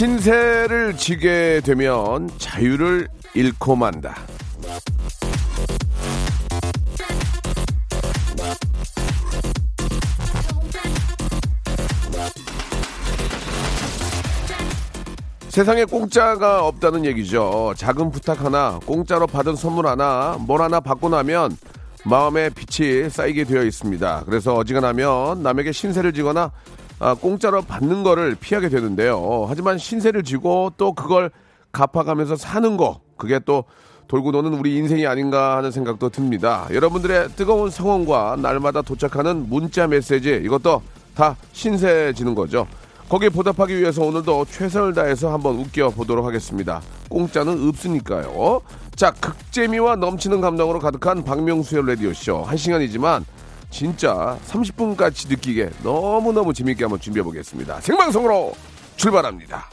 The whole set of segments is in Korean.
신세를 지게 되면 자유를 잃고 만다. 세상에 공짜가 없다는 얘기죠. 작은 부탁 하나, 공짜로 받은 선물 하나, 뭘 하나 받고 나면 마음에 빛이 쌓이게 되어 있습니다. 그래서 어지간하면 남에게 신세를 지거나 아, 공짜로 받는 거를 피하게 되는데요. 하지만 신세를 지고 또 그걸 갚아가면서 사는 거, 그게 또 돌고 도는 우리 인생이 아닌가 하는 생각도 듭니다. 여러분들의 뜨거운 성원과 날마다 도착하는 문자 메시지, 이것도 다 신세지는 거죠. 거기에 보답하기 위해서 오늘도 최선을 다해서 한번 웃겨 보도록 하겠습니다. 공짜는 없으니까요. 자, 극재미와 넘치는 감동으로 가득한 박명수의 라디오 쇼. 한 시간이지만 진짜 30분까지 느끼게 너무너무 재밌게 한번 준비해 보겠습니다. 생방송으로 출발합니다.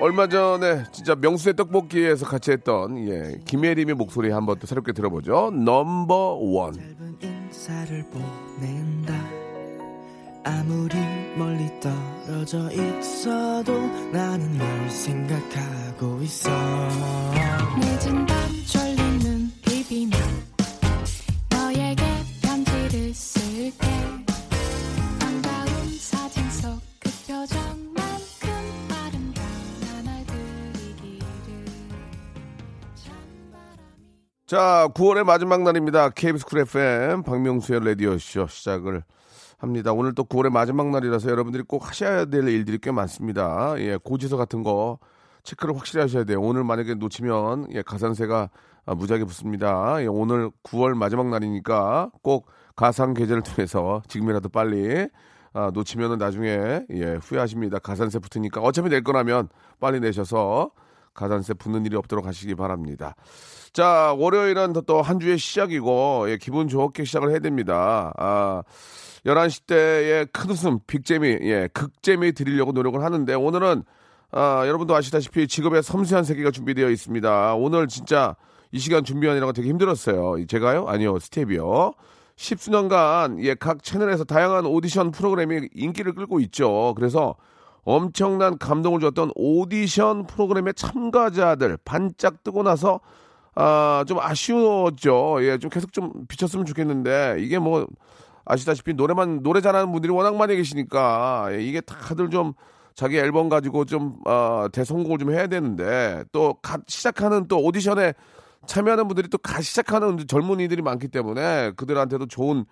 얼마 전에 진짜 명수의 떡볶이에서 같이 했던 예, 김혜림의 목소리 한번 또 새롭게 들어보죠. 넘버 원. 인사를 보낸다 아무리 멀리 떨어져 있어도 나는 널 생각하고 있어 늦은 밤 자, 9월의 마지막 날입니다. KBS 쿨 FM 박명수의 라디오쇼 시작을 합니다. 오늘 또 9월의 마지막 날이라서 여러분들이 꼭 하셔야 될 일들이 꽤 많습니다. 예, 고지서 같은 거 체크를 확실히 하셔야 돼요. 오늘 만약에 놓치면 예, 가산세가 아, 무지하게 붙습니다. 예, 오늘 9월 마지막 날이니까 꼭 가상 계좌를 통해서 지금이라도 빨리 아, 놓치면은 나중에 예, 후회하십니다. 가산세 붙으니까 어차피 낼 거라면 빨리 내셔서 가산세 붙는 일이 없도록 하시기 바랍니다. 자, 월요일은 또 한 주의 시작이고, 예, 기분 좋게 시작을 해야 됩니다. 아, 11시 때의 큰 웃음, 빅재미, 예, 극재미 드리려고 노력을 하는데, 오늘은, 아, 여러분도 아시다시피 직업의 섬세한 세계가 준비되어 있습니다. 오늘 진짜 이 시간 준비하느라고 되게 힘들었어요. 제가요? 아니요, 스텝이요. 십수년간, 예, 각 채널에서 다양한 오디션 프로그램이 인기를 끌고 있죠. 그래서 엄청난 감동을 줬던 오디션 프로그램의 참가자들 반짝 뜨고 나서 아, 좀 아쉬웠죠. 예, 좀 계속 좀 비쳤으면 좋겠는데 이게 뭐 아시다시피 노래만 노래 잘하는 분들이 워낙 많이 계시니까 예, 이게 다들 좀 자기 앨범 가지고 좀 어, 대성공을 좀 해야 되는데 또 갓 시작하는 또 오디션에 참여하는 분들이 또 갓 시작하는 젊은이들이 많기 때문에 그들한테도 좋은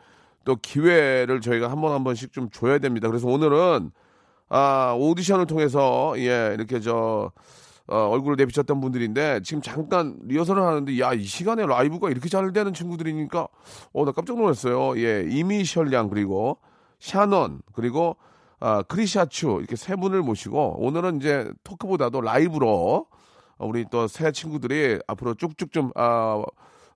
또 기회를 저희가 한 번 한 번씩 좀 줘야 됩니다. 그래서 오늘은 아, 오디션을 통해서, 예, 이렇게 저, 어, 얼굴을 내비쳤던 분들인데, 지금 잠깐 리허설을 하는데, 야, 이 시간에 라이브가 이렇게 잘 되는 친구들이니까, 어, 나 깜짝 놀랐어요. 예, 이미셜 양, 그리고 샤넌, 그리고, 아, 크리샤추, 이렇게 세 분을 모시고, 오늘은 이제 토크보다도 라이브로, 우리 또 새 친구들이 앞으로 쭉쭉 좀, 아,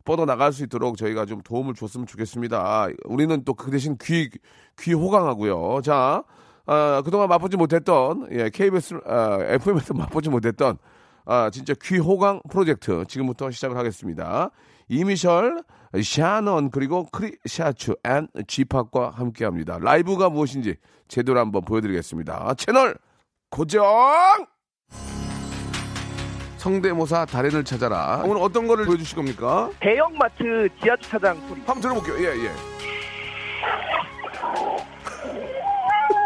뻗어 나갈 수 있도록 저희가 좀 도움을 줬으면 좋겠습니다. 우리는 또 그 대신 귀, 귀 호강하고요. 자, 아, 그동안 맛보지 못했던, 예, KBS, 아, FM에서 맛보지 못했던, 아, 진짜 귀호강 프로젝트 지금부터 시작을 하겠습니다. 이미셜, 샤넌, 그리고 크리샤 츄 and 지팍과 함께 합니다. 라이브가 무엇인지 제대로 한번 보여드리겠습니다. 채널 고정! 성대모사 달인을 찾아라. 오늘 어떤 거를 보여주실 겁니까? 대형마트 지하주차장 소리. 한번 들어볼게요. 예, 예.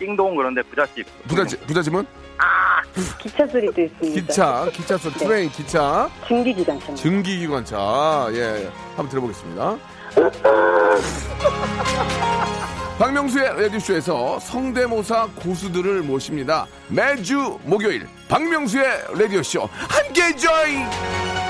띵동 그런데 부잣집. 부잣집 부잣집은 기차 소리도 있습니다. 기차, 기차 소 train, 기차, 증기기관차. 증기기관차. 예, 한번 들어보겠습니다. 박명수의 라디오쇼에서 성대모사 고수들을 모십니다. 매주 목요일 박명수의 라디오쇼 함께 join!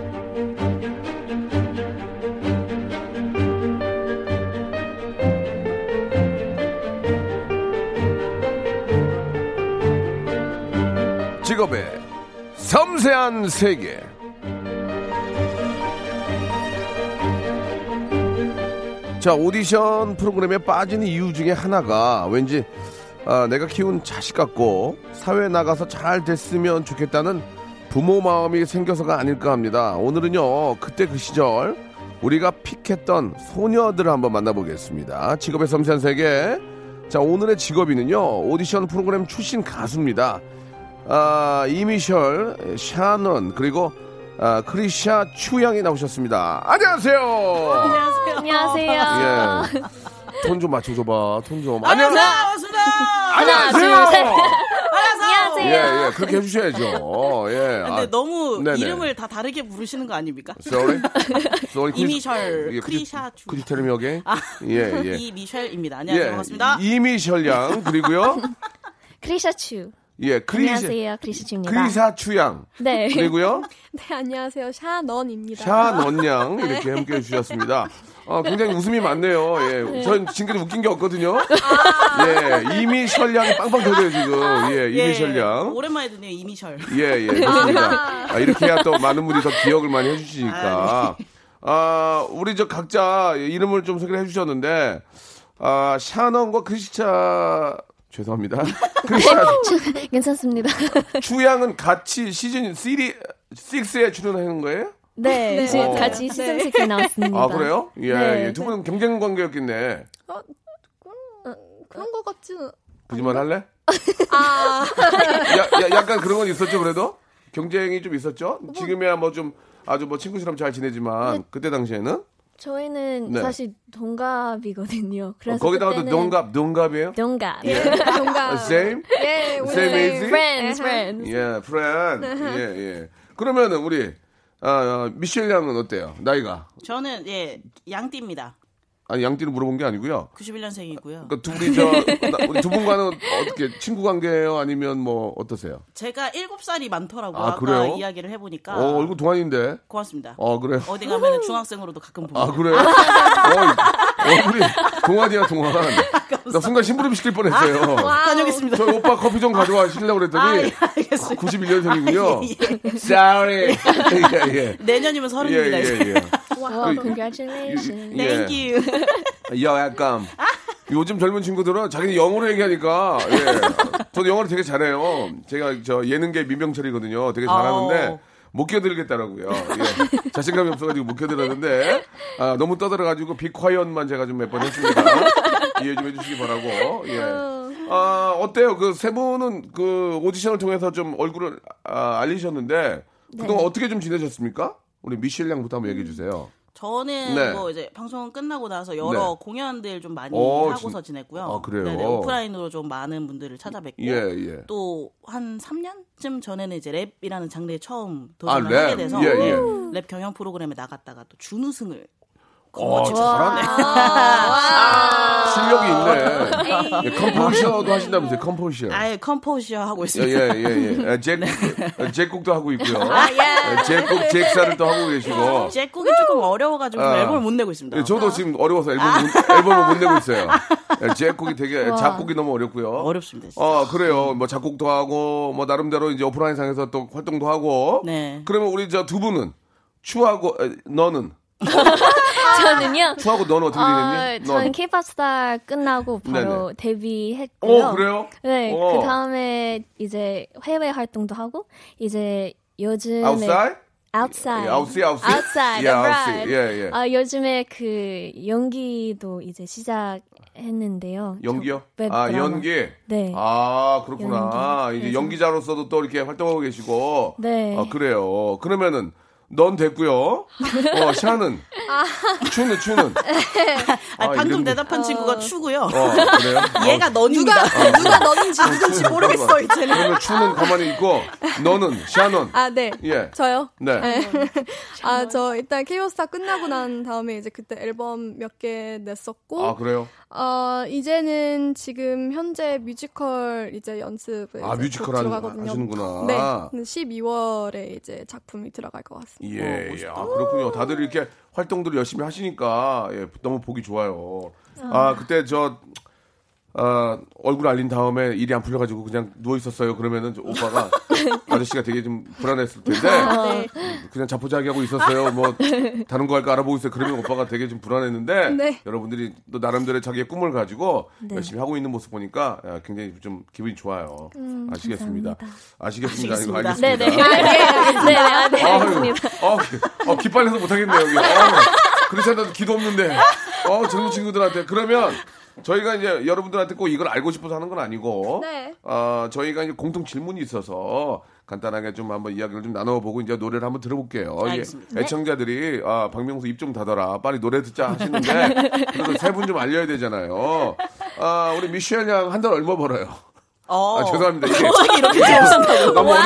직업의 섬세한 세계. 자, 오디션 프로그램에 빠진 이유 중에 하나가 왠지 아, 내가 키운 자식 같고 사회에 나가서 잘 됐으면 좋겠다는 부모 마음이 생겨서가 아닐까 합니다. 오늘은요, 그때 그 시절 우리가 픽했던 소녀들을 한번 만나보겠습니다. 직업의 섬세한 세계. 자, 오늘의 직업인은요, 오디션 프로그램 출신 가수입니다. 아, 이미셜, 샤넌, 그리고 아, 크리샤 추양이 나오셨습니다. 안녕하세요. 안녕하세요. 예. 톤 좀 맞춰줘봐. 톤 좀. 반갑습니다 하나, 둘, 셋. 예, 안녕하세요. 예. 그렇게 해주셔야죠. 예. 근데 아, 너무 네네. 이름을 다 다르게 부르시는 거 아닙니까? sorry. sorry. 이미셜, 예, 크리샤 주. Could you tell me again? 예, 예. 이미셸입니다. 안녕하세요. 반갑습니다. 이미셜 양, 그리고요. 크리샤 추. 예, 크리샤. 안녕하세요. 크리샤추입니다. 크리사 추양. 네. 그리고요. 네, 안녕하세요. 샤넌입니다. 샤넌양 이렇게 함께 해주셨습니다. 어, 굉장히 웃음이 많네요. 예. 전 지금까지 웃긴 게 없거든요. 예. 이미 셜량이 빵빵 터져요, 지금. 예, 이미 예, 셜량. 오랜만에 듣네요. 이미 셜. 예, 예, 그렇습니다. 아, 이렇게 해야 또 많은 분들이 더 기억을 많이 해주시니까. 아, 우리 저 각자 이름을 좀 소개를 해주셨는데, 아, 샤넌과 크리스차, 죄송합니다. 크리스차 괜찮습니다. 추양은 같이 시즌 3, 6에 출연하는 거예요? 네. 지금 어. 같이 시즌 6에 나왔습니다. 아, 그래요? 예, 네. 예. 두 분은 경쟁 관계였겠네. 그런 것 같지는. 그지만 할래? 아, 야, 야, 약간 그런 건 있었죠, 그래도? 경쟁이 좀 있었죠? 지금이야 뭐 좀 아주 뭐 친구처럼 잘 지내지만 그때 당시에는 저희는 네. 사실 동갑이거든요. 그래서 거기다가도 그때는 동갑, 동갑이에요? 동갑. 뭔가. Same? 예, 우리 Same age? Friends, friends. 예, friend. 예, 예. 그러면은 우리 아, 아, 미셸 양은 어때요? 나이가? 저는 예 양띠입니다. 아니 양띠를 물어본 게 아니고요. 91년생이고요. 그러니까 둘이 저 나- 우리 두 분과는 어떻게 친구 관계예요? 아니면 뭐 어떠세요? 제가 7살이 많더라고요. 아, 아, 까 그래요? 이야기를 해 보니까. 어, 얼굴 동안인데. 고맙습니다. 어, 그래요. 어디 가면 중학생으로도 가끔 보고. 아, 그래요? 어, 얼굴이 동안이야, 동안. 나 순간 심부름 시킬 뻔했어요. 다녀오겠습니다. 저 오빠 커피 좀 가져와 주시려고 아, 그랬더니 예, 알겠습니다. 91년생이군요. Sorry. 예, 예. 내년이면 예, 서른입니다. 예, 이제. 예. Wow, 그- congratulations. 예. Thank you. 야, 약간. 요즘 젊은 친구들은 자기는 영어로 얘기하니까, 예. 저도 영어를 되게 잘해요. 제가 저 예능계 민병철이거든요. 되게 잘하는데, 어. 못 껴들겠다라고요. 예. 자신감이 없어가지고 못 껴들었는데, 아, 너무 떠들어가지고 비콰이언만 제가 좀 몇 번 했습니다. 이해 좀 해주시기 바라고, 예. 아, 어때요? 그 세 분은 그 오디션을 통해서 좀 얼굴을 아, 알리셨는데, 그동안 어떻게 좀 지내셨습니까? 우리 미셸 양부터 한번 얘기해 주세요. 저는 네. 뭐 이제 방송 끝나고 나서 여러 네. 공연들 좀 많이 어, 하고서 진- 지냈고요. 아, 그래요? 네네, 오프라인으로 좀 많은 분들을 찾아뵙고 예, 예. 또한 3년쯤 전에는 이제 랩이라는 장르에 처음 아, 도전을 랩. 하게 돼서 예, 네, 예. 랩 경연 프로그램에 나갔다가 또 준우승을 어, 거머쥐고 잘하네. 실력이 있네. 예, composer도 하신다면서요, composer. 아예 composer 하고 예, 있습니다. 예, 예, 예. 잭, 잭국도 하고 있고요. 아, 예. 예, 잭국, 잭사를 또 하고 계시고. 잭곡이 조금 어려워가지고 아. 앨범을 못 내고 있습니다. 예, 저도 지금 어려워서 앨범, 못- 앨범을 못 내고 있어요. 예, 잭곡이 되게, 작곡이 너무 어렵고요. 어렵습니다. 진짜. 어, 그래요. 뭐 작곡도 하고, 뭐 나름대로 이제 오프라인상에서 또 활동도 하고. 네. 그러면 우리 저 두 분은, 추하고, 에, 너는? 저는요. 추하고 너는 어떻게 어, 되겠니? 저는 K-pop 스타 끝나고 바로 데뷔했고요. 오, 그래요? 네, 어. 그 다음에 이제 해외 활동도 하고 이제 요즘에 outside. 예, 아웃시 아웃시. outside. 예. 예, 예. 아, 요즘에 그 연기도 이제 시작했는데요. 연기요? 웹 아, 드라마. 연기? 네. 아, 그렇구나. 연기. 이제 그래서- 연기자로서도 또 이렇게 활동하고 계시고. 네. 아, 그래요. 그러면은, 넌 됐고요. 어, 샤는? 추는, 추는? 아, 아, 방금 게- 대답한 친구가 추고요. 어, 그래요? 어, 얘가 너입니다. 누가 누가 너는지 누군지 모르겠어 이제는. 그러면 추는 가만히 있고, 너는, 샤넌? 아 네. 예. 저요. 네. 아 저 일단 케이오스타 끝나고 난 다음에 이제 그때 앨범 몇 개 냈었고 아, 그래요? 어 이제는 지금 현재 뮤지컬 이제 연습을 아, 이제 뮤지컬 곧 하- 들어가거든요. 하시는구나. 네. 12월에 이제 작품이 들어갈 것 같습니다. 예, 예. 아, 그렇군요. 다들 이렇게 활동들을 열심히 하시니까, 예, 너무 보기 좋아요. 아, 그때 저, 아, 얼굴 알린 다음에 일이 안 풀려가지고 그냥 누워 있었어요. 그러면은 저 오빠가 아저씨가 되게 좀 불안했을 텐데 네. 그냥 자포자기하고 있었어요. 뭐 다른 거 할까 알아보고 있어요. 그러면 오빠가 되게 좀 불안했는데 네. 여러분들이 또 나름대로의 자기의 꿈을 가지고 네. 열심히 하고 있는 모습 보니까 아, 굉장히 좀 기분이 좋아요. 아시겠습니다. 감사합니다. 아시겠습니다. 이거 아시겠습니다. 알겠습니다. 네네. 네, 네, 아, 네, 아유, 알겠습니다. 어, 기- 어, 기빨려서 못하겠네요, 여기. 어, 그렇지 않아도 기도 없는데. 어, 젊은 친구들한테. 그러면 저희가 이제 여러분들한테 꼭 이걸 알고 싶어서 하는 건 아니고. 네. 어, 저희가 이제 공통 질문이 있어서 간단하게 좀 한번 이야기를 좀 나눠보고 이제 노래를 한번 들어볼게요. 예, 알겠습니다. 애청자들이 아, 박명수 입 좀 닫아라. 빨리 노래 듣자 하시는데 그래도 세 분 좀 알려야 되잖아요. 아, 우리 미셸 양 한 달 얼마 벌어요? 어. 아, 죄송합니다. 이게. 너무 어린,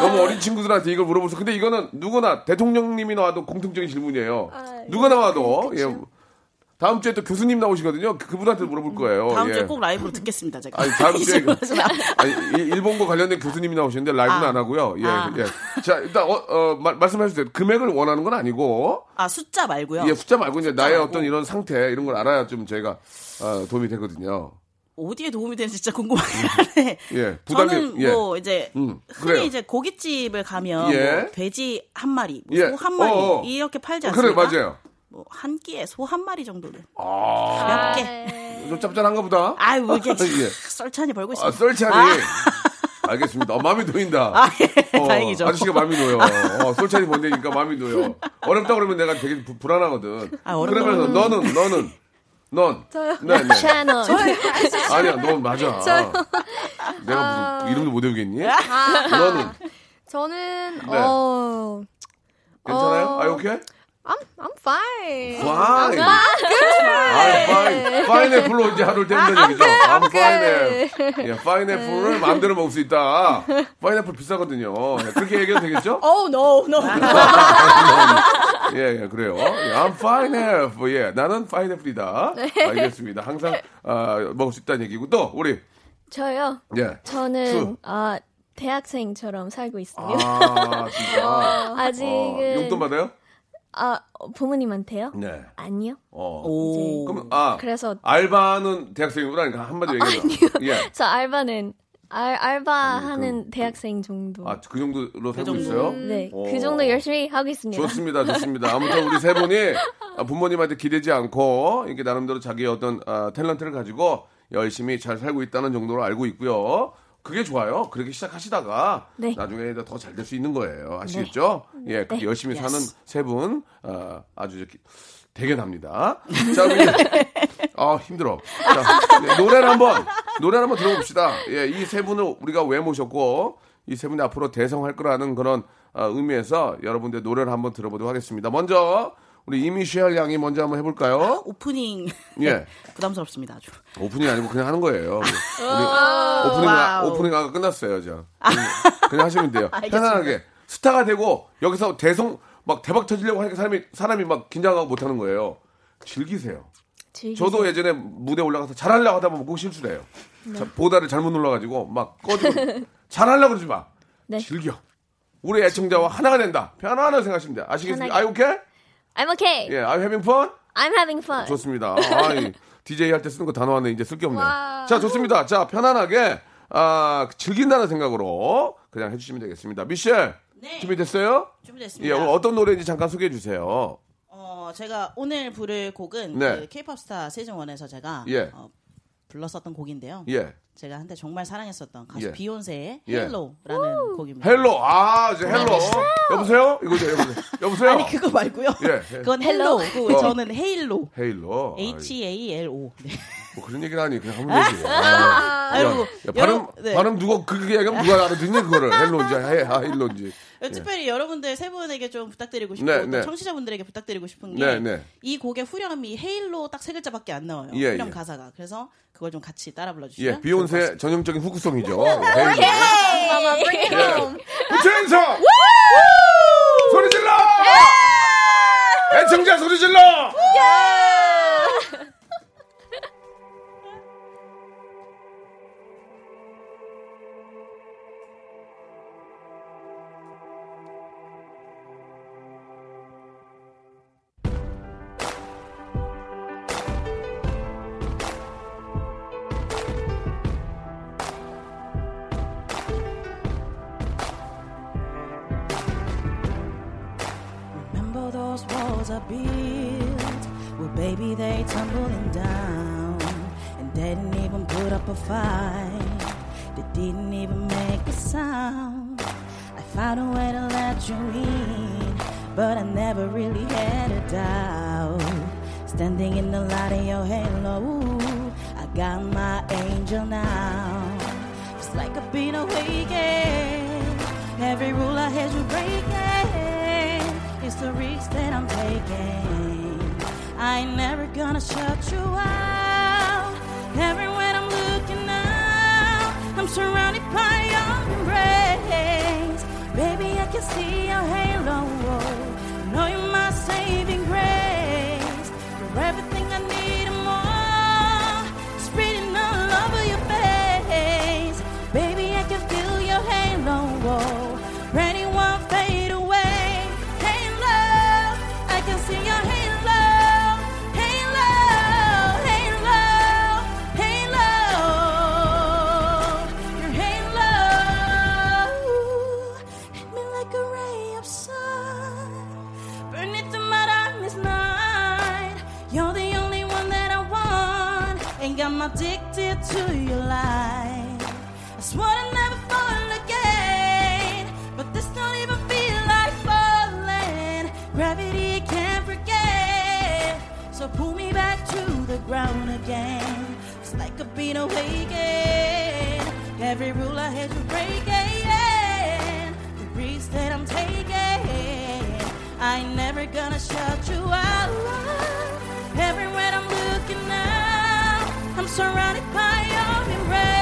너무 어린 친구들한테 이걸 물어보서 근데 이거는 누구나 대통령님이 나와도 공통적인 질문이에요. 아, 누가 나와도 예. 다음 주에 또 교수님 나오시거든요. 그- 그분한테 물어볼 거예요. 다음 예. 주에 꼭 라이브로 듣겠습니다, 제가. 아니, 다음 이 주에 그- 안- 아니, 일- 일본과 관련된 교수님이 나오시는데 라이브는 아. 안 하고요. 예, 아. 예. 자, 일단 어, 어, 말, 말씀해 주세요. 금액을 원하는 건 아니고 아, 숫자 말고요. 예, 숫자 말고 이제 나의 말고. 어떤 이런 상태 이런 걸 알아야 좀 저희가 어, 도움이 되거든요. 어디에 도움이 되는지 진짜 궁금하긴 한데. 예, 부담이 저는 예. 뭐 이제 음, 흔히 그래요. 이제 고깃집을 가면 예. 뭐 돼지 한 마리, 뭐 예. 소한 마리 어어. 이렇게 팔지 그래 않습니까? 맞아요. 뭐한 끼에 소 한 마리 정도를 아, 가볍게. 좀 짭짤한가 보다. 아유, 뭐 이렇게 예. 썰찬히 벌고 있어요. 아, 썰찬이. 아. 알겠습니다. 어, 마음이 놓인다. 아, 예. 어, 다행이죠. 아저씨가 마음이 놓여. 어, 썰찬이 본다니까 마음이 놓여. 어렵다 그러면 내가 되게 부- 불안하거든. 아, 어렵다 그러면 너는, 너는, 넌. 저요? 네, 네. 채널. 아니야, 넌 맞아. 내가 아. 무슨 이름도 못 외우겠니? 너는 저는 네. 어 괜찮아요? 어. 아, 오케이? I'm I'm fine. Fine. 아, fine. 파인애플로 이제 하루를 때운다는 얘기죠. I'm fine. 예, 파인애플을 마음대로 먹을 수 있다. 파인애플 비싸거든요. 예, 그렇게 얘기해도 되겠죠? Oh no no. 예, 예, 그래요. 예, I'm 파인애플. 예, 나는 파인애플이다. 알겠습니다. 항상 아, 먹을 수 있다는 얘기고 또 우리 저요. 예. 저는 수. 아 대학생처럼 살고 있습니다. 아, 진짜. 아직은 어, 용돈 받아요? 아 어, 부모님한테요? 네. 아니요. 어. 오. 그럼 아, 그래서 알바는 대학생이구나. 그러니까 한마디로 얘기해서. 예. 저 알바는 알, 알바하는 대학생 정도. 아, 그 정도로 살고 정도. 있어요? 네, 오. 그 정도 열심히 하고 있습니다. 좋습니다, 좋습니다. 아무튼 우리 세 분이 아, 부모님한테 기대지 않고 이렇게 나름대로 자기의 어떤 아, 탤런트를 가지고 열심히 잘 살고 있다는 정도로 알고 있고요. 그게 좋아요. 그렇게 시작하시다가 네. 나중에 더 잘 될 수 있는 거예요. 아시겠죠? 예, 그렇게 네. 열심히 사는 Yes. 세 분, 아, 아주 이렇게 대견합니다. 자, 우리 아 힘들어. 자, 네, 노래를 한번 노래를 한번 들어봅시다. 예, 이 세 분을 우리가 왜 모셨고 이 세 분이 앞으로 대성할 거라는 그런 아, 의미에서 여러분들 노래를 한번 들어보도록 하겠습니다. 먼저 우리 이미시엘 양이 먼저 한번 해볼까요? 오프닝 예, 부담스럽습니다 아주. 오프닝 아니고 그냥 하는 거예요. 오프닝 wow. 오프닝 아까 끝났어요, 저. 그냥, 그냥 하시면 돼요. 편안하게 스타가 되고 여기서 대성 막 대박 터지려고 하니까 사람이 사람이 막 긴장하고 못 하는 거예요. 즐기세요. 즐기세요. 저도 예전에 무대 올라가서 잘하려고 하다 보면 꼭 실수를 해요. 자, 버튼을 잘못 눌러가지고 막 꺼지고 잘하려고 그러지 마. 네. 즐겨. 우리 애청자와 하나가 된다. 편안하게 생각하시면 돼요. 아시겠습니까? Are you okay? I'm okay. 예, 아이 having fun? I'm having fun. 좋습니다. 아, 이 DJ 할 때 쓰는 거 단어 하네. 이제 쓸 게 없네. 와. 자, 좋습니다. 자, 편안하게 아, 즐긴다는 생각으로 그냥 해주시면 되겠습니다. 미셸 네. 준비됐어요? 예, 준비됐습니다. 오늘 어떤 노래인지 잠깐 소개해 주세요. 어, 제가 오늘 부를 곡은 네. 그 K-pop 스타 시즌 one에서 제가 예. 어, 불렀었던 곡인데요. 예. 제가 한때 정말 사랑했었던 가수 예. 비욘세의 예. Halo라는 곡입니다. Hello. 아, 이제 hello. 여보세요? 이거죠, 여보세요. 여보세요? 아니 그거 말고요. 예. 그건 hello고 어. 저는 Halo. Halo. H A L O. 네. 뭐 그런 얘기는 아니 그냥 하면 되지. 아, 아이고, 야, 야, 발음 네. 발음 누가 그게 얘기하면 누가 알아듣니 그거를 hello인지 Ha 아, Halo인지. 특별히 여러분들 세 분에게 좀 부탁드리고 싶고 네, 또 네. 청취자분들에게 부탁드리고 싶은 게 네, 네. 이 곡의 후렴이 Halo 딱 세 글자밖에 안 나와요. 예, 후렴 예. 가사가. 그래서 그걸 좀 같이 따라 불러주시면 예, 비욘세 전형적인 후크송이죠. 헤일로. Mama, bring it home. 부처연서 소리 질러. 애청자 소리 질러. I ain't never gonna shut you out. Everywhere I'm looking now, I'm surrounded by your embrace. Baby, I can see your halo. Ground again. It's like I've been awakened. Every rule I had to break. The risks that I'm taking. I ain't never gonna shut you out. Everywhere I'm looking now, I'm surrounded by your embrace.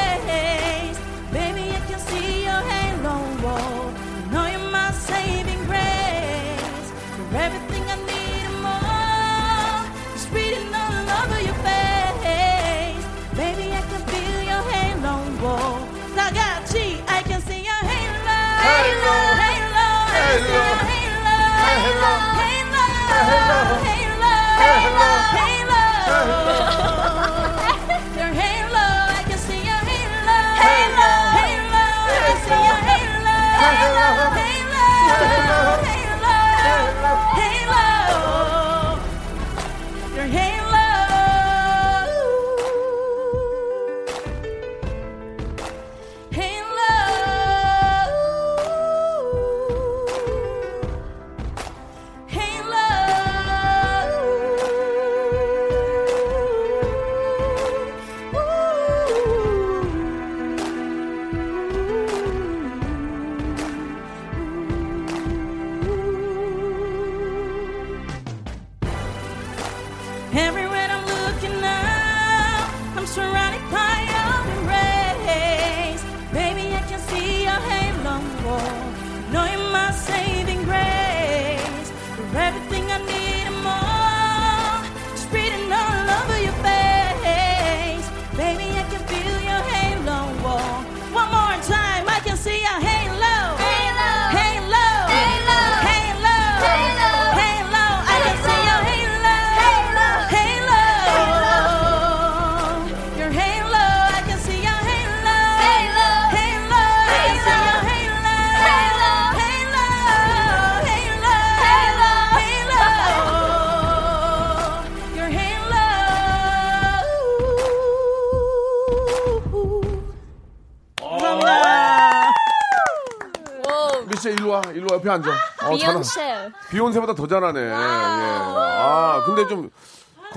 비욘세. 비욘세보다 더 잘하네. 예. 아, 근데 좀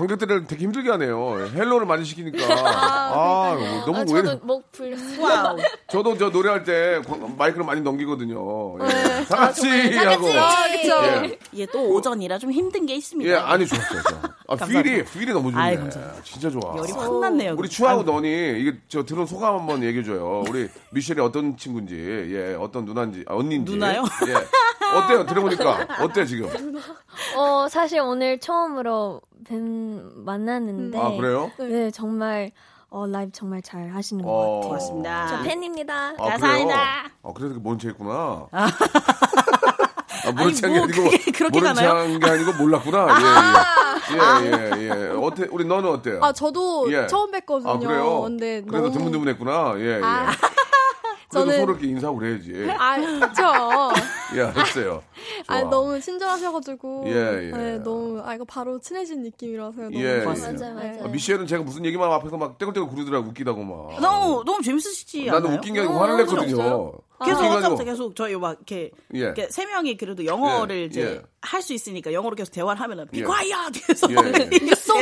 관객들을 되게 힘들게 하네요. Halo를 많이 시키니까. 아, 너무 아, 왜. 저도 목 풀렸어요. 저도 저 노래할 때 광- 마이크를 많이 넘기거든요. 예. 네. 다 같이 다 하고. 아, 그쵸. 예. 예, 또 오전이라 좀 힘든 게 있습니다. 예, 아니 좋았어요. 저. 아. feel이 feel이 너무 좋네. 감사합니다. 진짜 좋아. 열이 확 났네요. 우리 추하고 너니 이게 저 들은 소감 한번 얘기해 줘요. 우리 미셸이 어떤 친구인지, 예, 어떤 누나인지, 아, 언니인지. 누나요? 예. 어때요? 들어보니까 어때 지금? 어, 사실 오늘 처음으로 뵌 만났는데. 아 그래요? 네, 정말 어, 라이브 정말 잘 하시는 것 어. 같아요. 고맙습니다. 저 팬입니다. 아, 감사합니다. 그래요? 아, 그래도 모른 체 했구나. 아, 모른 아니, 체한 게뭐 아니고, 그렇게 모른? 체한 게 아니고 몰랐구나. 예, 예. 예, 예, 예. 어때, 우리 너는 어때요? 아, 저도 예. 처음 뵀거든요. 아, 그래요? 근데 그래도 너무... 드문드문했구나. 예, 예. 아, 그래도 저는- 서로 이렇게 인사하고 그래야지. 아, 그쵸. 예, 알았어요. 아. 너무 친절하셔가지고. 예, 예. 네, 너무, 아, 이거 바로 친해진 느낌이라서요. 너무 예, 좋았어요. 예. 맞아요, 맞아요. 아, 미셸은 제가 무슨 얘기만 앞에서 막 떼굴떼굴 구르더라고 웃기다고 막. 너무 너무 재밌으시지 않나요? 나는 웃긴 게 아니고 어, 화를 냈거든요. 계속 아까부터 계속 저희 막 이렇게, 예. 이렇게 세 명이 그래도 영어를 예, 이제 예. 할수 있으니까 영어로 계속 대화를 하면은 예. be quiet 그래서 예, 예. so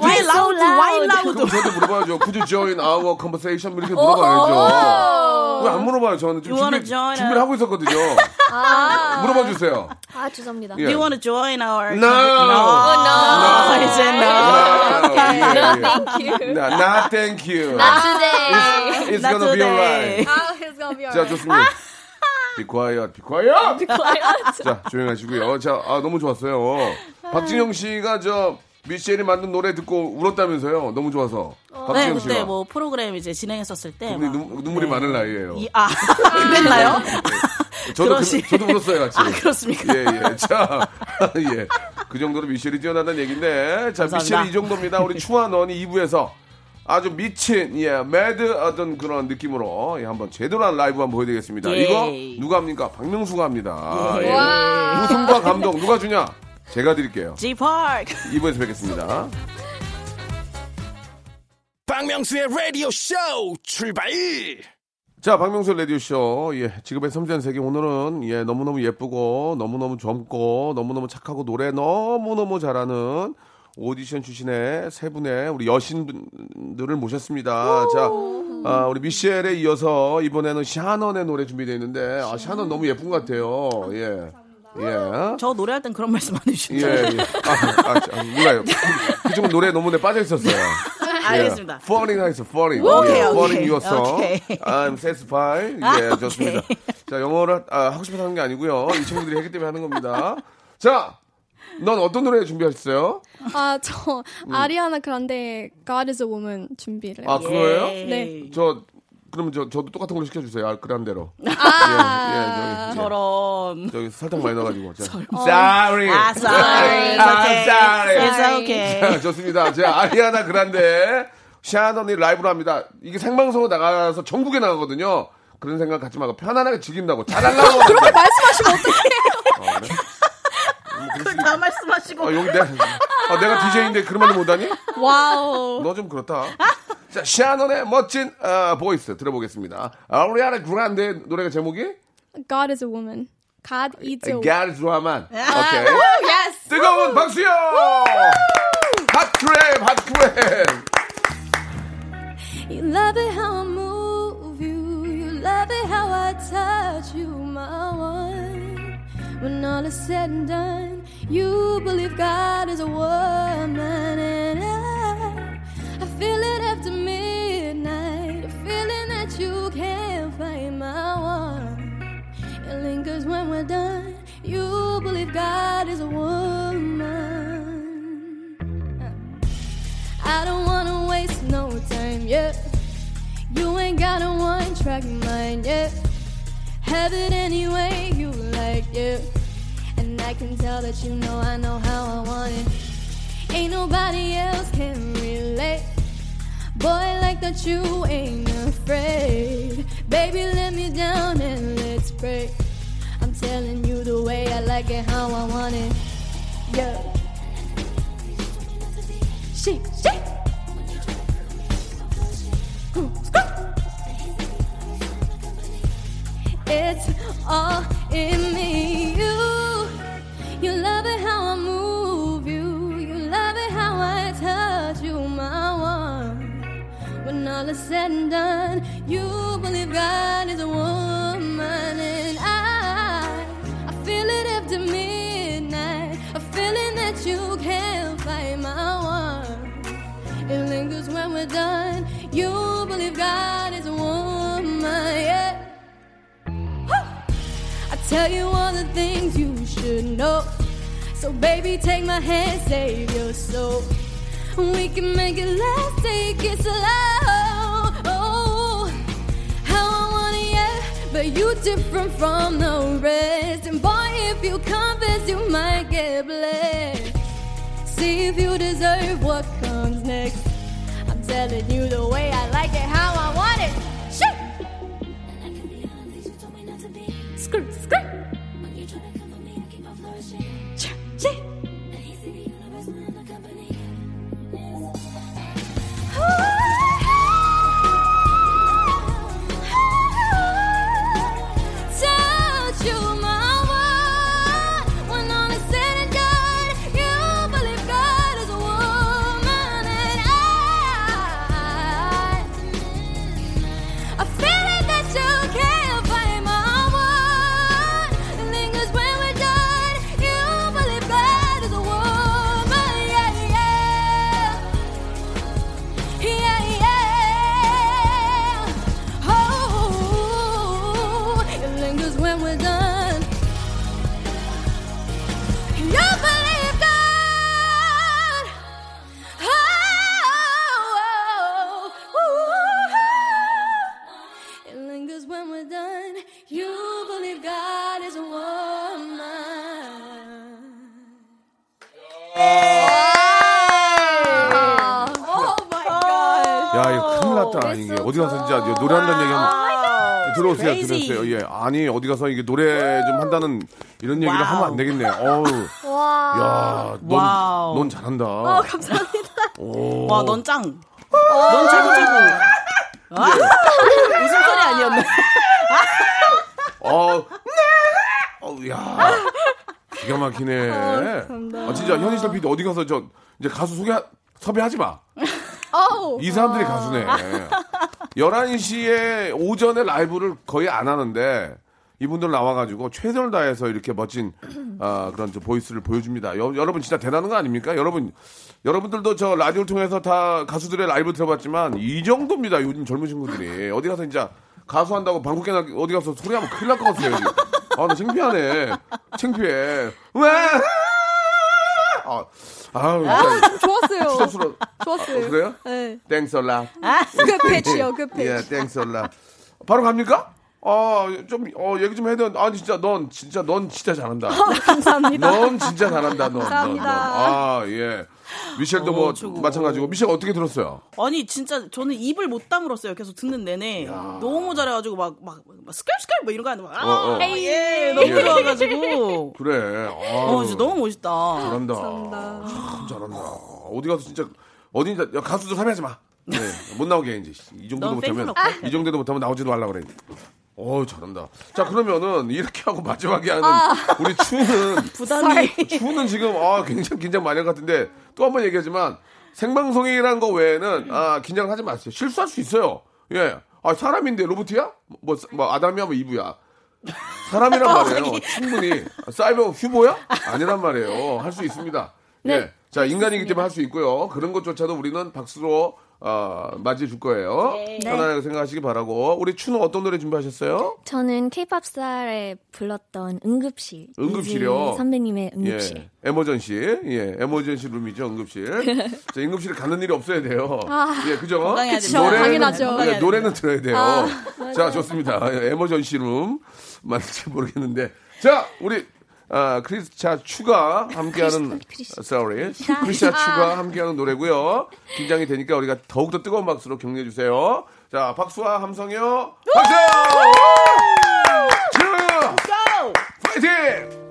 why loud why loud 그럼 저한테 물어봐야죠. Could you join our conversation? 이렇게 물어봐야죠. 왜 안 물어봐요? 저는 지금 준비, join 준비를? 하고 있었거든요. 물어봐 주세요. 아, 죄송합니다. 예. Do you want to join our No. no 이제 no 예, 예. Thank you. No, not thank you. Not today. It's, it's Not gonna be today. alright. Gonna be 자, alright. 좋습니다. Quiet, be quiet. 자, 조용하시고요. 자, 아, 너무 좋았어요. 박진영 씨가 저 미셸이 만든 노래 듣고 울었다면서요. 너무 좋아서. 네 박진영 씨가. 그때 뭐 프로그램 이제 진행했었을 때 막- 눈, 눈물이 네. 많을 나이에요. 이- 아 그랬나요? 저도, 그, 저도 울었어요, 같이. 아, 그렇습니까? 예, 예. 자, 예. 그 정도로 미셸이 뛰어나다는 얘기인데, 자. 미셸이 이 정도입니다. 우리 추한원이 2부에서 아주 미친, 예, mad 어떤 그런 느낌으로 예, 한번 제대로 한 라이브 한번 보여드리겠습니다. 예. 이거 누가 합니까? 박명수가 합니다. 예. 예. 웃음과 감동 누가 주냐? 제가 드릴게요. G Park 2부에서 뵙겠습니다. 박명수의 라디오 쇼 출발 자, 박명수 라디오쇼. 예, 지금의 섬세한 세계. 오늘은, 예, 너무너무 예쁘고, 너무너무 젊고, 너무너무 착하고, 노래 너무너무 잘하는 오디션 출신의 세 분의 우리 여신분들을 모셨습니다. 자, 아, 우리 미셸에 이어서 이번에는 샤넌의 노래 준비되어 있는데, 아, 샤넌 너무 예쁜 것 같아요. 예. 예. 저 노래할 땐 그런 말씀 안 예, 해주셨잖아요 예. 아, 아, 아, 몰라요. 그쪽은 노래 너무 내 빠져 있었어요. 알겠습니다 Falling 하겠어, falling. 오케이, 예, 오케이. falling your song. 오케이. I'm satisfied. 예, 아, 좋습니다. 오케이. 자, 영어를 아, 하고 싶어서 하는 게 아니고요. 이 친구들이 했기 때문에 하는 겁니다. 자, 넌 어떤 노래 준비하셨어요? 아, 저, 아리아나 그란데 God is a Woman 준비를 아. 그거예요? 네. 저, 그러면 저, 저도 똑같은 걸로 시켜 주세요. 아, 그런 대로. 아, 예, 예, 저기, 저런 저기 설탕 많이 넣어 가지고. 자. Sorry. 아 sorry it's I'm okay sorry. it's okay 자, 좋습니다. 자, 아리아나 그란데 샤넌이 라이브로 합니다. 이게 생방송으로 나가서 전국에 나가거든요. 그런 생각 갖지 말고 편안하게 즐긴다고. 잘하려고. 그렇게 말씀하시면 어떡해요? 그래? 그걸 다 말씀하시고 아, 여기 내, 아, 내가 DJ인데 그런 말도 못하니? Wow. 너 좀 그렇다. 자, 샤넌의 멋진 아, voice 들어보겠습니다. 아리아나 그란데 노래가 제목이? God is a Woman. God is a woman. God is Woman. 아. 오케이. Yes. 뜨거운 박수요! 핫크랩, 핫크랩! You love it how I move you. You love it how I touch you, my one. When all is said and done, you believe God is a woman, and I, I feel it after midnight. A feeling that you can't find, my one. It lingers when we're done. You believe God is a woman. I don't wanna waste no time, yeah. You ain't got a one track mind, yeah. Have it any way you like, yeah. And I can tell that you know I know how I want it. Ain't nobody else can relate. Boy, like that you ain't afraid. Baby, let me down and let's break. I'm telling you the way I like it, how I want it. Yeah. Shake, shake. It's all in me. You, you love it how I move you. You love it how I touch you, my one. When all is said and done, you believe God is a woman, and I, I feel it after midnight. A feeling that you can't fight, my one. It lingers when we're done. You believe God. Tell you all the things you should know. So baby, take my hand, save your soul. We can make it last, take it slow. Oh, how I want it, yeah. But you different from the rest. And boy, if you confess, you might get blessed. See if you deserve what comes next. I'm telling you the way I like it, pushing. 어디 가서 진짜 이제 노래한다는 얘기 하면 들어오세요, crazy. 들어오세요. 예. 아니, 어디 가서 이게 노래 좀 한다는 이런 얘기를 wow. 하면 안 되겠네. 어우. 와. 야, 넌. 넌 잘한다. 어, 감사합니다. 오. 와, 넌 짱. 넌 최고 최고. 아, 웃음소리 아니었네. 어, 네. 어, 야. 기가 막히네. 감사합니다. 아, 진짜 현희철 PD 어디 가서 저 이제 가수 소개 섭외하지 마. 이 사람들이 가수네. 11시에 오전에 라이브를 거의 안 하는데 이분들 나와가지고 최선을 다해서 이렇게 멋진 아, 그런 저 보이스를 보여줍니다. 여, 여러분 진짜 대단한 거 아닙니까? 여러분 여러분들도 저 라디오를 통해서 다 가수들의 라이브 들어봤지만 이 정도입니다. 요즘 젊은 친구들이 어디 가서 진짜 가수 한다고 방구 깨나 어디 가서 소리 하면 큰일 날 것 같아요. 여기. 아, 나 창피하네. 창피해. 왜? 아, 아우, 진짜. 좋았어요. 추접스러워. 좋았어요. 아, 그래요? 네. 얼라. 그 패치요, 그 패치. 예, 땡스 얼라. 바로 갑니까? 어, 좀, 어, 얘기 좀 해야 되는데, 아니, 진짜, 넌, 진짜, 넌 진짜 잘한다. 감사합니다. 넌 진짜 잘한다, 넌. 넌, 넌. 감사합니다. 아, 예. 미셸도 어, 뭐, 최고. 마찬가지고. 미셸 어떻게 들었어요? 아니 진짜 저는 입을 못 다물었어요. 계속 듣는 내내 너무 잘해가지고 막막 막, 스컬 스컬 뭐 이런 거 하는 거. 아, 어, 어. 예, 너무 예. 좋아가지고. 그래. 아, 어, 진짜 너무 멋있다. 잘한다. 참 잘한다. 어디 가서 진짜, 어디, 야, 가수도 섭외하지 마. 네, 못 나오게 해, 이제. 이 정도도 넌 못하면, 이 정도도 못하면 나오지도 말라 그래. 어 잘한다. 자, 그러면은, 이렇게 하고 마지막에 하는, 우리 추는, 부담이. 추는 지금, 아, 굉장히 긴장 많이 한 것 같은데, 또 한 번 얘기하지만, 생방송이라는 거 외에는, 아, 긴장을 하지 마세요. 실수할 수 있어요. 예. 아, 사람인데 로봇이야? 뭐, 뭐 아담이야, 뭐 이브야. 사람이란 말이에요. 충분히. 사이버 휴보야? 아니란 말이에요. 할 수 있습니다. 예. 자, 인간이기 때문에 할 수 있고요. 그런 것조차도 우리는 박수로, 어, 맞이해 줄 거예요. 편안하게 생각하시기 바라고. 우리 추는 어떤 노래 준비하셨어요? 저는 K-pop 스타에 불렀던 응급실. 응급실이요? 선배님의 응급실. 예. 에머전시. 예. 에머전시 룸이죠, 응급실. 자, 응급실에 가는 일이 없어야 돼요. 예, 그죠? 그쵸. 당연하죠. 예, 노래는 들어야 돼요. 아, 자, 좋습니다. 예, 에머전시 룸. 맞을지 모르겠는데. 자, 우리, 아, 크리스차 추가 함께하는, sorry. 크리스차 추가 함께하는 노래고요 긴장이 되니까 우리가 더욱더 뜨거운 박수로 격려해 주세요. 자, 박수와 함성요. 박수! 파이팅!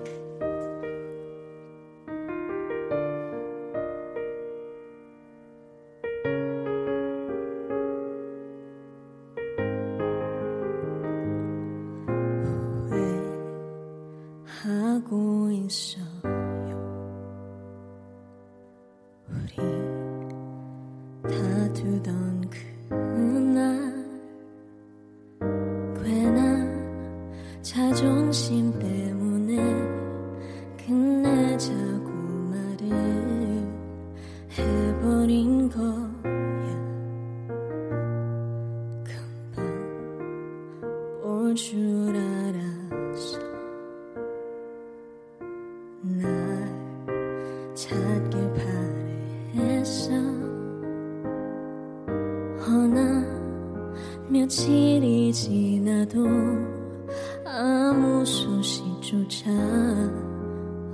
날 찾길 바래 했어 허나 며칠이 지나도 아무 소식조차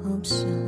없어.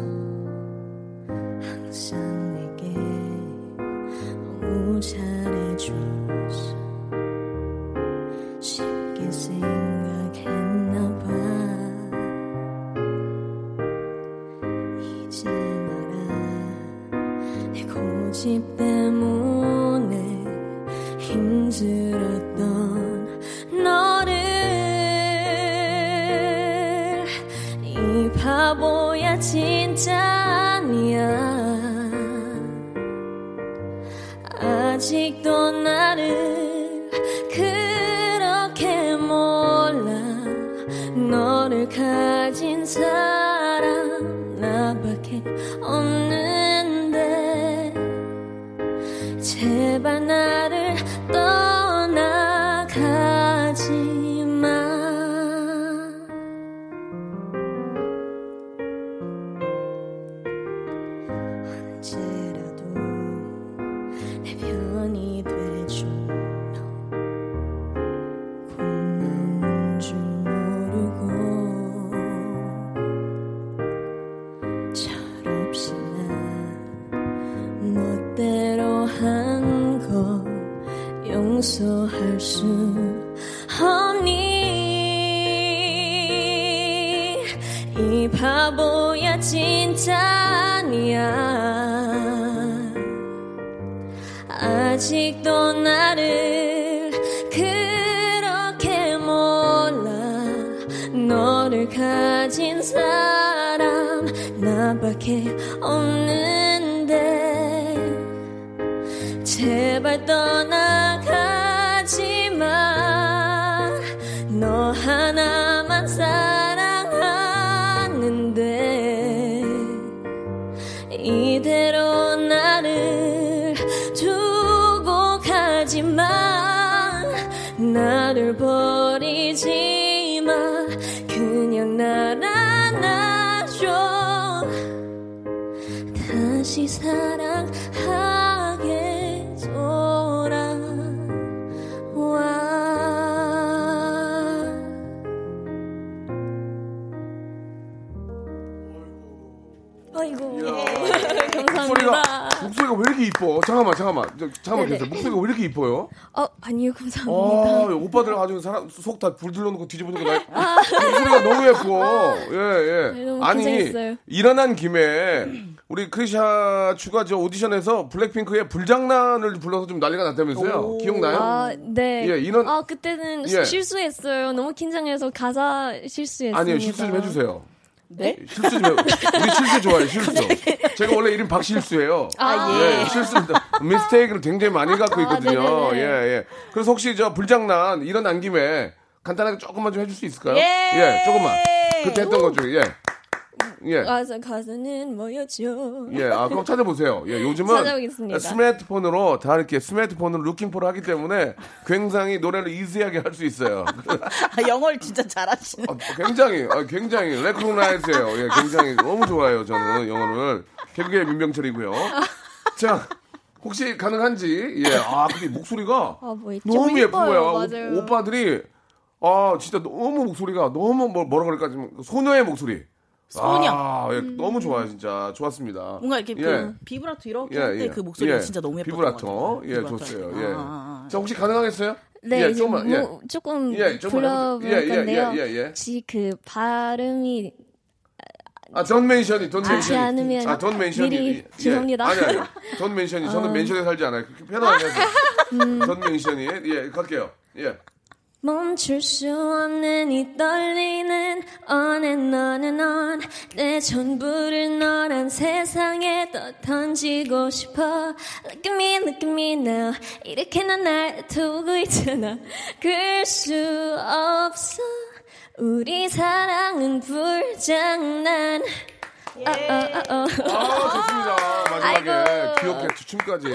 목소리가 목소리가 왜 이렇게 이뻐? 잠깐만 잠깐만 저, 잠깐만 네네. 계세요. 목소리가 왜 이렇게 이뻐요? 어 아니요 감사합니다. 아, 오빠들 아주 속다 불들러놓고 뒤집어놓고 나 목소리가 너무 예뻐. 예, 예. 네, 너무 아니, 긴장했어요. 일어난 김에 우리 크리샤 추가 저 오디션에서 블랙핑크의 불장난을 불러서 좀 난리가 났다면서요? 기억나요? 아, 네. 예, 이런- 아, 그때는 예. 실수했어요. 너무 긴장해서 가사 실수했습니다. 아니요, 실수 좀 해주세요. 네? 실수 좀 해. 우리 실수 좋아해요, 실수. 제가 원래 이름 박실수예요. 아, 예, 실수입니다. 미스테이크를 굉장히 많이 갖고 있거든요. 아. 예, 예. 그래서 혹시 저 불장난 일어난 김에 간단하게 조금만 좀 해줄 수 있을까요? 예! 조금만. 그때 했던 거 중에, 예. 예. 가사, 가사는 뭐였죠? 예, 아, 그럼 찾아보세요. 예, 요즘은 찾아보겠습니다. 스마트폰으로 다 이렇게 스마트폰으로 루킹포를 하기 때문에 굉장히 노래를 이지하게 할 수 있어요. 아, 영어를 진짜 잘하시네. 어, 굉장히, 아, 굉장히 recognize예요. 예, 굉장히 너무 좋아요. 저는 영어를 개그의 민병철이고요. 자, 혹시 가능한지 예, 아 근데 목소리가 아, 뭐? 너무 예뻐요. 맞아요. 오, 오빠들이 아 진짜 너무 목소리가 너무 뭐, 뭐라 그럴까 좀 소녀의 목소리. 소녀. 아, 예, 너무 좋아요, 진짜 좋았습니다. 뭔가 이렇게 예. 그 비브라토 이렇게 예, 예. 그 목소리가 예. 진짜 너무 예뻤던 비브라토. 예, 비브라토. 좋았어요. 아, 예. 아, 아. 자, 혹시 가능하겠어요? 네, 예, 이제 조금만. 뭐 조금 예, 불러볼. 예, 예, 건데요. 예, 예, 예. 혹시 그 발음이 아, don't mention it, don't mention it. 않으면 아, don't mention it. 미리 예. 죄송합니다. 아니, 아니. Don't mention it. 저는 어. 맨션에 살지 않아요. 그렇게 편하게 하세요. 음. Don't mention it. 예, 갈게요. 예. 멈출 수 없는 이 떨림은 on and on and on 내 전부를 너란 세상에 다 던지고 싶어 Look at me, look at me now 이렇게 난날 두고 있잖아 그럴 수 없어 우리 사랑은 불장난 어, 어, 어, 어. 아, 좋습니다. 마지막에 아이고. 귀엽게 춤까지.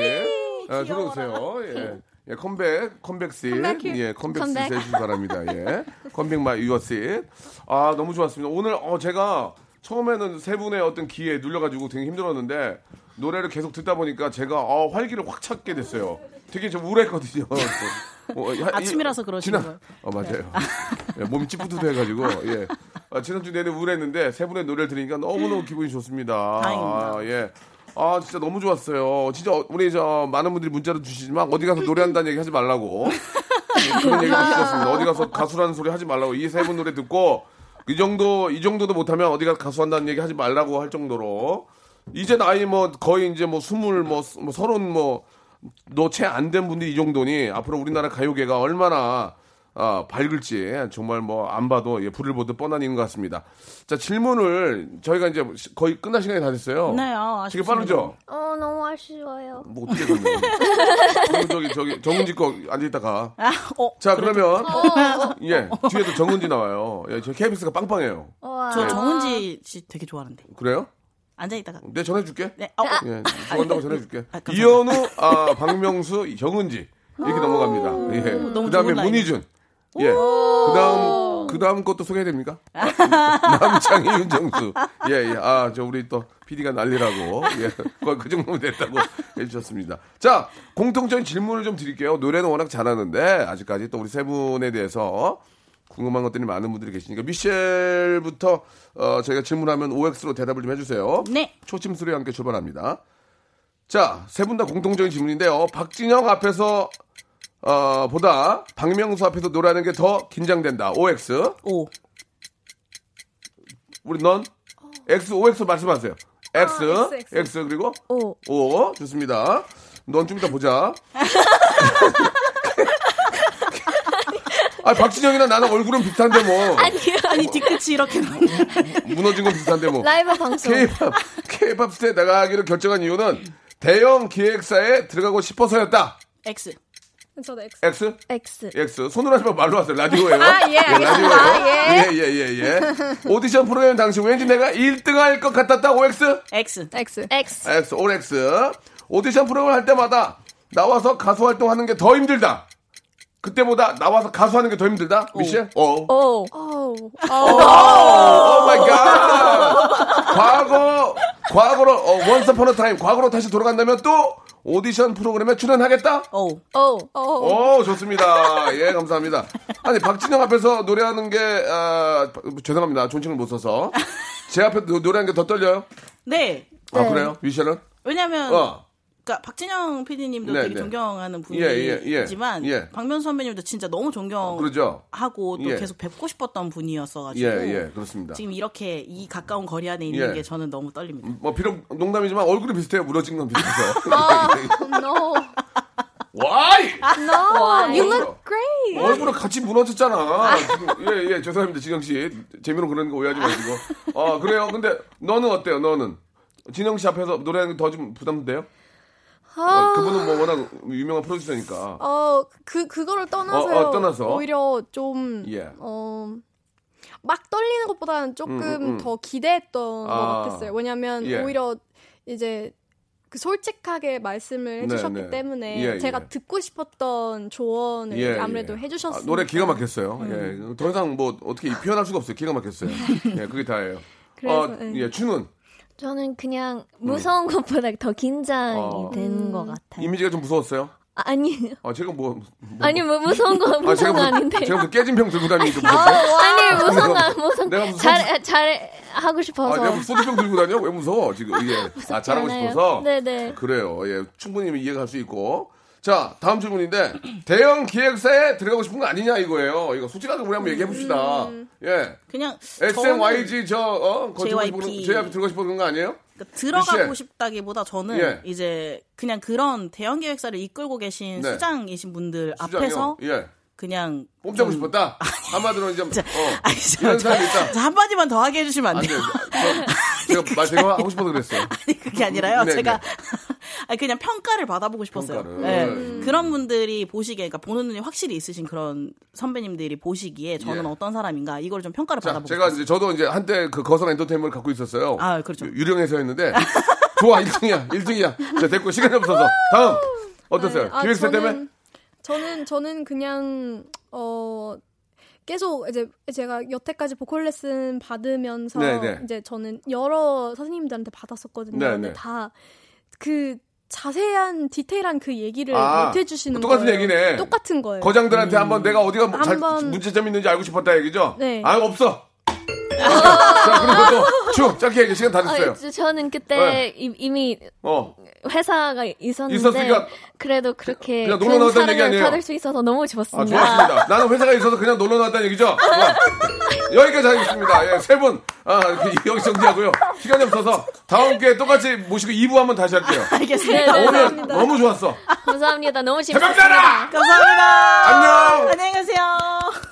아, 들어오세요. 예. 예, 컴백, 컴백시. 예, 컴백시 컴백. 해주시기 바랍니다. 예. 컴백 마이 유어시. 아, 너무 좋았습니다. 오늘, 어, 제가 처음에는 세 분의 어떤 기에 눌려가지고 되게 힘들었는데 노래를 계속 듣다 보니까 제가 어, 활기를 확 찾게 됐어요. 되게 좀 우울했거든요. 어, 하- 이- 아침이라서 그러시는 지난-. 어 맞아요. 예, 몸이 찌뿌드해가지고 예. 아, 지난주 내내 우울했는데 세 분의 노래를 들으니까 너무너무 기분이 좋습니다. 다행입니다. 아, 예. 아 진짜 너무 좋았어요. 진짜 어, 우리 저 많은 분들이 문자로 주시지만 어디 가서 노래한다는 얘기 하지 말라고 예, 그런 얘기도 주셨습니다. 어디 가서 가수라는 소리 하지 말라고 이 세 분 노래 듣고 이 정도 이 정도도 못하면 어디 가서 가수 한다는 얘기 하지 말라고 할 정도로 이제 나이 뭐 거의 이제 뭐 스물 뭐, 스- 뭐 서른 뭐 너 채 안 된 분들이 이 정도니 앞으로 우리나라 가요계가 얼마나 아, 밝을지 정말 뭐 안 봐도 예, 불을 보듯 뻔한 일인 것 같습니다. 자 질문을 저희가 이제 거의 끝날 시간이 다 됐어요. 네, 아, 되게 아쉽습니다. 빠르죠? 어, 너무 아쉬워요. 뭐 어떻게 됐냐? 저기 저기 정은지 거 앉아 있다가. 아, 어, 자 그래도- 그러면 어, 예 뒤에도 정은지 나와요. 예, 저 KBS가 빵빵해요. 저 정은지 씨 되게 좋아하는데. 그래요? 앉아 있다가. 내 전해줄게. 네. 어, 예, 좋아한다고 전해줄게. 감사합니다. 이현우, 아, 박명수, 정은지 이렇게 넘어갑니다. 예. 너무 그다음에. 문희준. 예. 그다음 그다음 것도 소개해 됩니까? 남창희, 윤정수. 예, 예. 아, 저 우리 또 PD가 난리라고. 예. 그, 그 정도면 됐다고 해 주셨습니다. 자, 공통적인 질문을 좀 드릴게요. 노래는 워낙 잘하는데 아직까지 또 우리 세 분에 대해서 궁금한 것들이 많은 분들이 계시니까 미셸부터 어, 저희가 질문하면 OX로 대답을 좀 해주세요. 네. 초침 소리와 함께 출발합니다. 자, 세 분 다 공통적인 질문인데요. 박진영 앞에서 어, 보다 박명수 앞에서 노래하는 게 더 긴장된다. OX. 오. 우리 넌 X, OX 말씀하세요. X, 아, X, X, X. 그리고 오. O. 좋습니다. 넌 좀 이따 보자. 아, 박진영이나 나는 얼굴은 비슷한데 뭐. 아니 뒤끝이 이렇게 무너진 건 비슷한데 뭐. 라이브 방송. K-팝, K-팝 스타에 나가기로 결정한 이유는 대형 기획사에 들어가고 싶어서였다. X. 저도 X. X? X. X. 손으로 하지 말고 말로 하세요. 라디오예요. 아, 예, 라디오예요. 알겠습니다. 예, 예, 예, 예. 오디션 프로그램 당시 왠지 내가 1등 할 것 같았다. OX? X. X. X. X, all X. 오디션 프로그램 할 때마다 나와서 가수 활동하는 게 더 힘들다. 그때보다 나와서 가수하는 게 더 힘들다. 미셸? 오. 오. 오. oh my god. 과거 과거로 어, once upon time 과거로 다시 돌아간다면 또 오디션 프로그램에 출연하겠다? 오. 오. 오. 오, 좋습니다. 예, 감사합니다. 아니, 박진영 앞에서 노래하는 게, 아, 죄송합니다. 존칭을 못 써서. 제 앞에 노- 노래하는 게 더 떨려요? 네. 아, 그래요? 미셸은? 왜냐면 어. 그러니까 박진영 PD님도 네, 되게 네. 존경하는 예, 예, 예. 분이지만 예. 박명수 선배님도 진짜 너무 존경하고? 또 예. 계속 뵙고 싶었던 분이었어가지고 예, 예, 그렇습니다. 지금 이렇게 이 가까운 거리 안에 있는 예. 게 저는 너무 떨립니다. 뭐, 비록 농담이지만 얼굴이 비슷해요. 무너진 건 비슷해서. No. 와이! No. You 얼굴- look great. 얼굴은 같이 무너졌잖아. 지금, 예, 예, 죄송합니다. 지영씨. 재미로 그러는 거 오해하지 마시고. 아, 그래요? 근데 너는 어때요? 너는? 진영 씨 앞에서 노래하는 게 더 좀 부담돼요? 어, 그분은 뭐 워낙 유명한 프로듀서니까. 어, 그, 그거를 떠나서. 어, 어, 떠나서. 오히려 좀, 예. 어, 막 떨리는 것보다는 조금 음, 음, 음. 더 기대했던 아. 것 같았어요. 왜냐면 예. 오히려 이제 그 솔직하게 말씀을 해주셨기 네, 네. 예, 때문에 예. 제가 듣고 싶었던 조언을 예, 아무래도 예. 해주셨어요. 아, 노래 기가 막혔어요. 예. 더 이상 뭐 어떻게 표현할 수가 없어요. 기가 막혔어요. 예, 그게 다예요. 그래서, 어, 예. 예, 추는 저는 그냥 무서운 것보다 더 긴장이 어. 되는 것 같아요. 이미지가 좀 무서웠어요. 아, 아니, 아, 제가 뭐. 뭐 아니 뭐 무서운 거 아, 제가 무서운 거 뭐, 아닌데. 제가 뭐 깨진 병 들고 다니니까 무섭어요. 아니 무서운 거 무서운 내가 무슨 잘잘 하고 아, 싶어서. 내가 무슨 소주병 들고 다녀? 왜 무서워, 지금. 이게. 아, 잘하고 않아요. 싶어서. 네네. 그래요. 예, 충분히 이해가 갈수 있고. 자, 다음 질문인데, 대형 기획사에 들어가고 싶은 거 아니냐 이거예요. 이거 솔직하게 우리 한번 얘기해 봅시다. 예. 그냥 SMYG 저, 어, JYP. JYP 들어가고 싶은 거 아니에요? 그러니까 들어가고. 싶다기보다 저는 예. 이제 그냥 그런 대형 기획사를 이끌고 계신 네. 수장이신 분들 수장이요? 앞에서 예. 그냥 뽐자고 좀- 싶었다? 한마디로 이제, 어, 아니, 저- 이런 저- 사람이 있다. 저 한마디만 더 하게 해주시면 안안 돼. 돼요? 저, 제가 말 제가 하고 싶어서 그랬어요. 아니 그게 아니라요. 네, 제가 네. 아니, 그냥 평가를 받아보고 싶었어요. 평가를. 네. 음. 그런 분들이 보시기에, 그러니까 보는 눈이 확실히 있으신 그런 선배님들이 보시기에 저는 예. 어떤 사람인가 이걸 좀 평가를 자, 받아보고 제가 싶었어요. 이제 저도 이제 한때 그 거선 엔터테인먼트를 갖고 있었어요. 아, 그렇죠. 유령에서였는데 좋아 1등이야 1등이야. 자 됐고 시간이 없어서 다음 어떠세요? 아, 기획사 저는- 때문에? 저는 저는 그냥 어 계속 이제 제가 여태까지 보컬 레슨 받으면서 네, 네. 이제 저는 여러 선생님들한테 받았었거든요. 네, 근데 네. 다그 자세한 디테일한 그 얘기를 아, 못 해주시는 똑같은 거예요. 얘기네. 똑같은 거예요. 거장들한테 한번 내가 어디가 뭐 잘, 한번- 문제점 있는지 알고 싶었다 얘기죠? 네. 아, 없어. 자, 그리고 또, 쭉, 짧게 얘기, 시간 다 됐어요. 아, 저- 저는 그때 네. 이- 이미 어. 회사가 있었는데 있었으니까 그래도 그렇게 그냥 큰 놀러 나왔다는 얘기 아니에요? 받을 수 있어서 너무 아, 좋았습니다. 좋았습니다. 나는 회사가 있어서 그냥 놀러 나왔다는 얘기죠? 좋아. 여기까지 하겠습니다. 예, 세 분, 아, 그, 여기 정리하고요. 시간이 없어서 다음 기회에 똑같이 모시고 2부 한번 다시 할게요. 알겠습니다. 네, 네, 오늘. 너무 좋았어. 감사합니다. 너무! 재밌었습니다. 감사합니다. 안녕! 안녕히 가세요.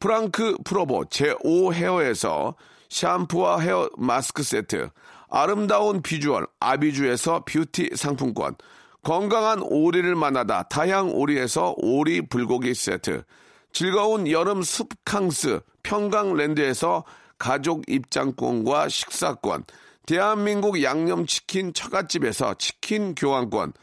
프랑크 프로보 제5 헤어에서 샴푸와 헤어 마스크 세트, 아름다운 비주얼 아비주에서 뷰티 상품권, 건강한 오리를 만나다 다향 오리에서 오리 불고기 세트, 즐거운 여름 숲캉스 평강랜드에서 가족 입장권과 식사권, 대한민국 양념치킨 처갓집에서 치킨 교환권,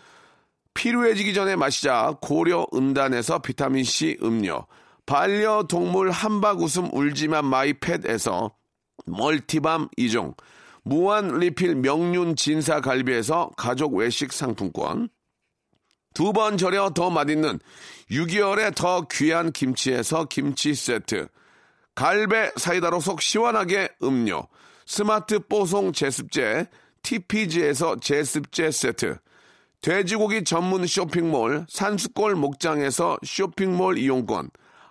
필요해지기 전에 마시자 고려 은단에서 비타민C 음료, 반려동물 한박 웃음 울지만 마이팻에서 멀티밤 2종, 무한 리필 명륜 진사 갈비에서 가족 외식 상품권, 두 번 절여 더 맛있는 6개월에 더 귀한 김치에서 김치 세트, 갈배 사이다로 속 시원하게 음료, 스마트 뽀송 제습제, TPG에서 제습제 세트, 돼지고기 전문 쇼핑몰 산수골 목장에서 쇼핑몰 이용권,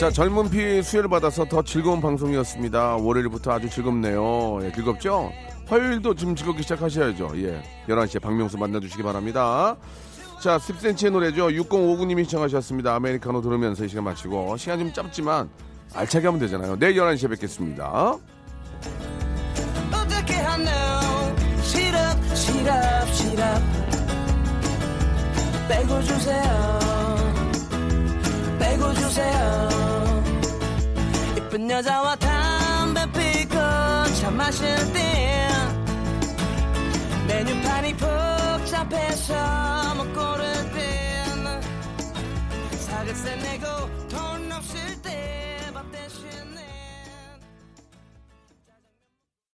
자, 젊은 피 수혜를 받아서 더 즐거운 방송이었습니다. 월요일부터 아주 즐겁네요. 예, 즐겁죠? 화요일도 지금 즐겁게 시작하셔야죠. 예. 11시에 박명수 만나주시기 바랍니다. 자, 10cm의 노래죠. 6059님이 시청하셨습니다. 아메리카노 들으면서 이 시간 마치고. 시간 좀 짧지만 알차게 하면 되잖아요. 내일 11시에 뵙겠습니다. 어떻게 하나 시럽 시럽 시럽 빼고 주세요 빼고 주세요. 이쁜 여자와 담배 피고 차 마실 때 메뉴판이 복잡해서 못 고를 땐 사글세 내고 돈 없을 때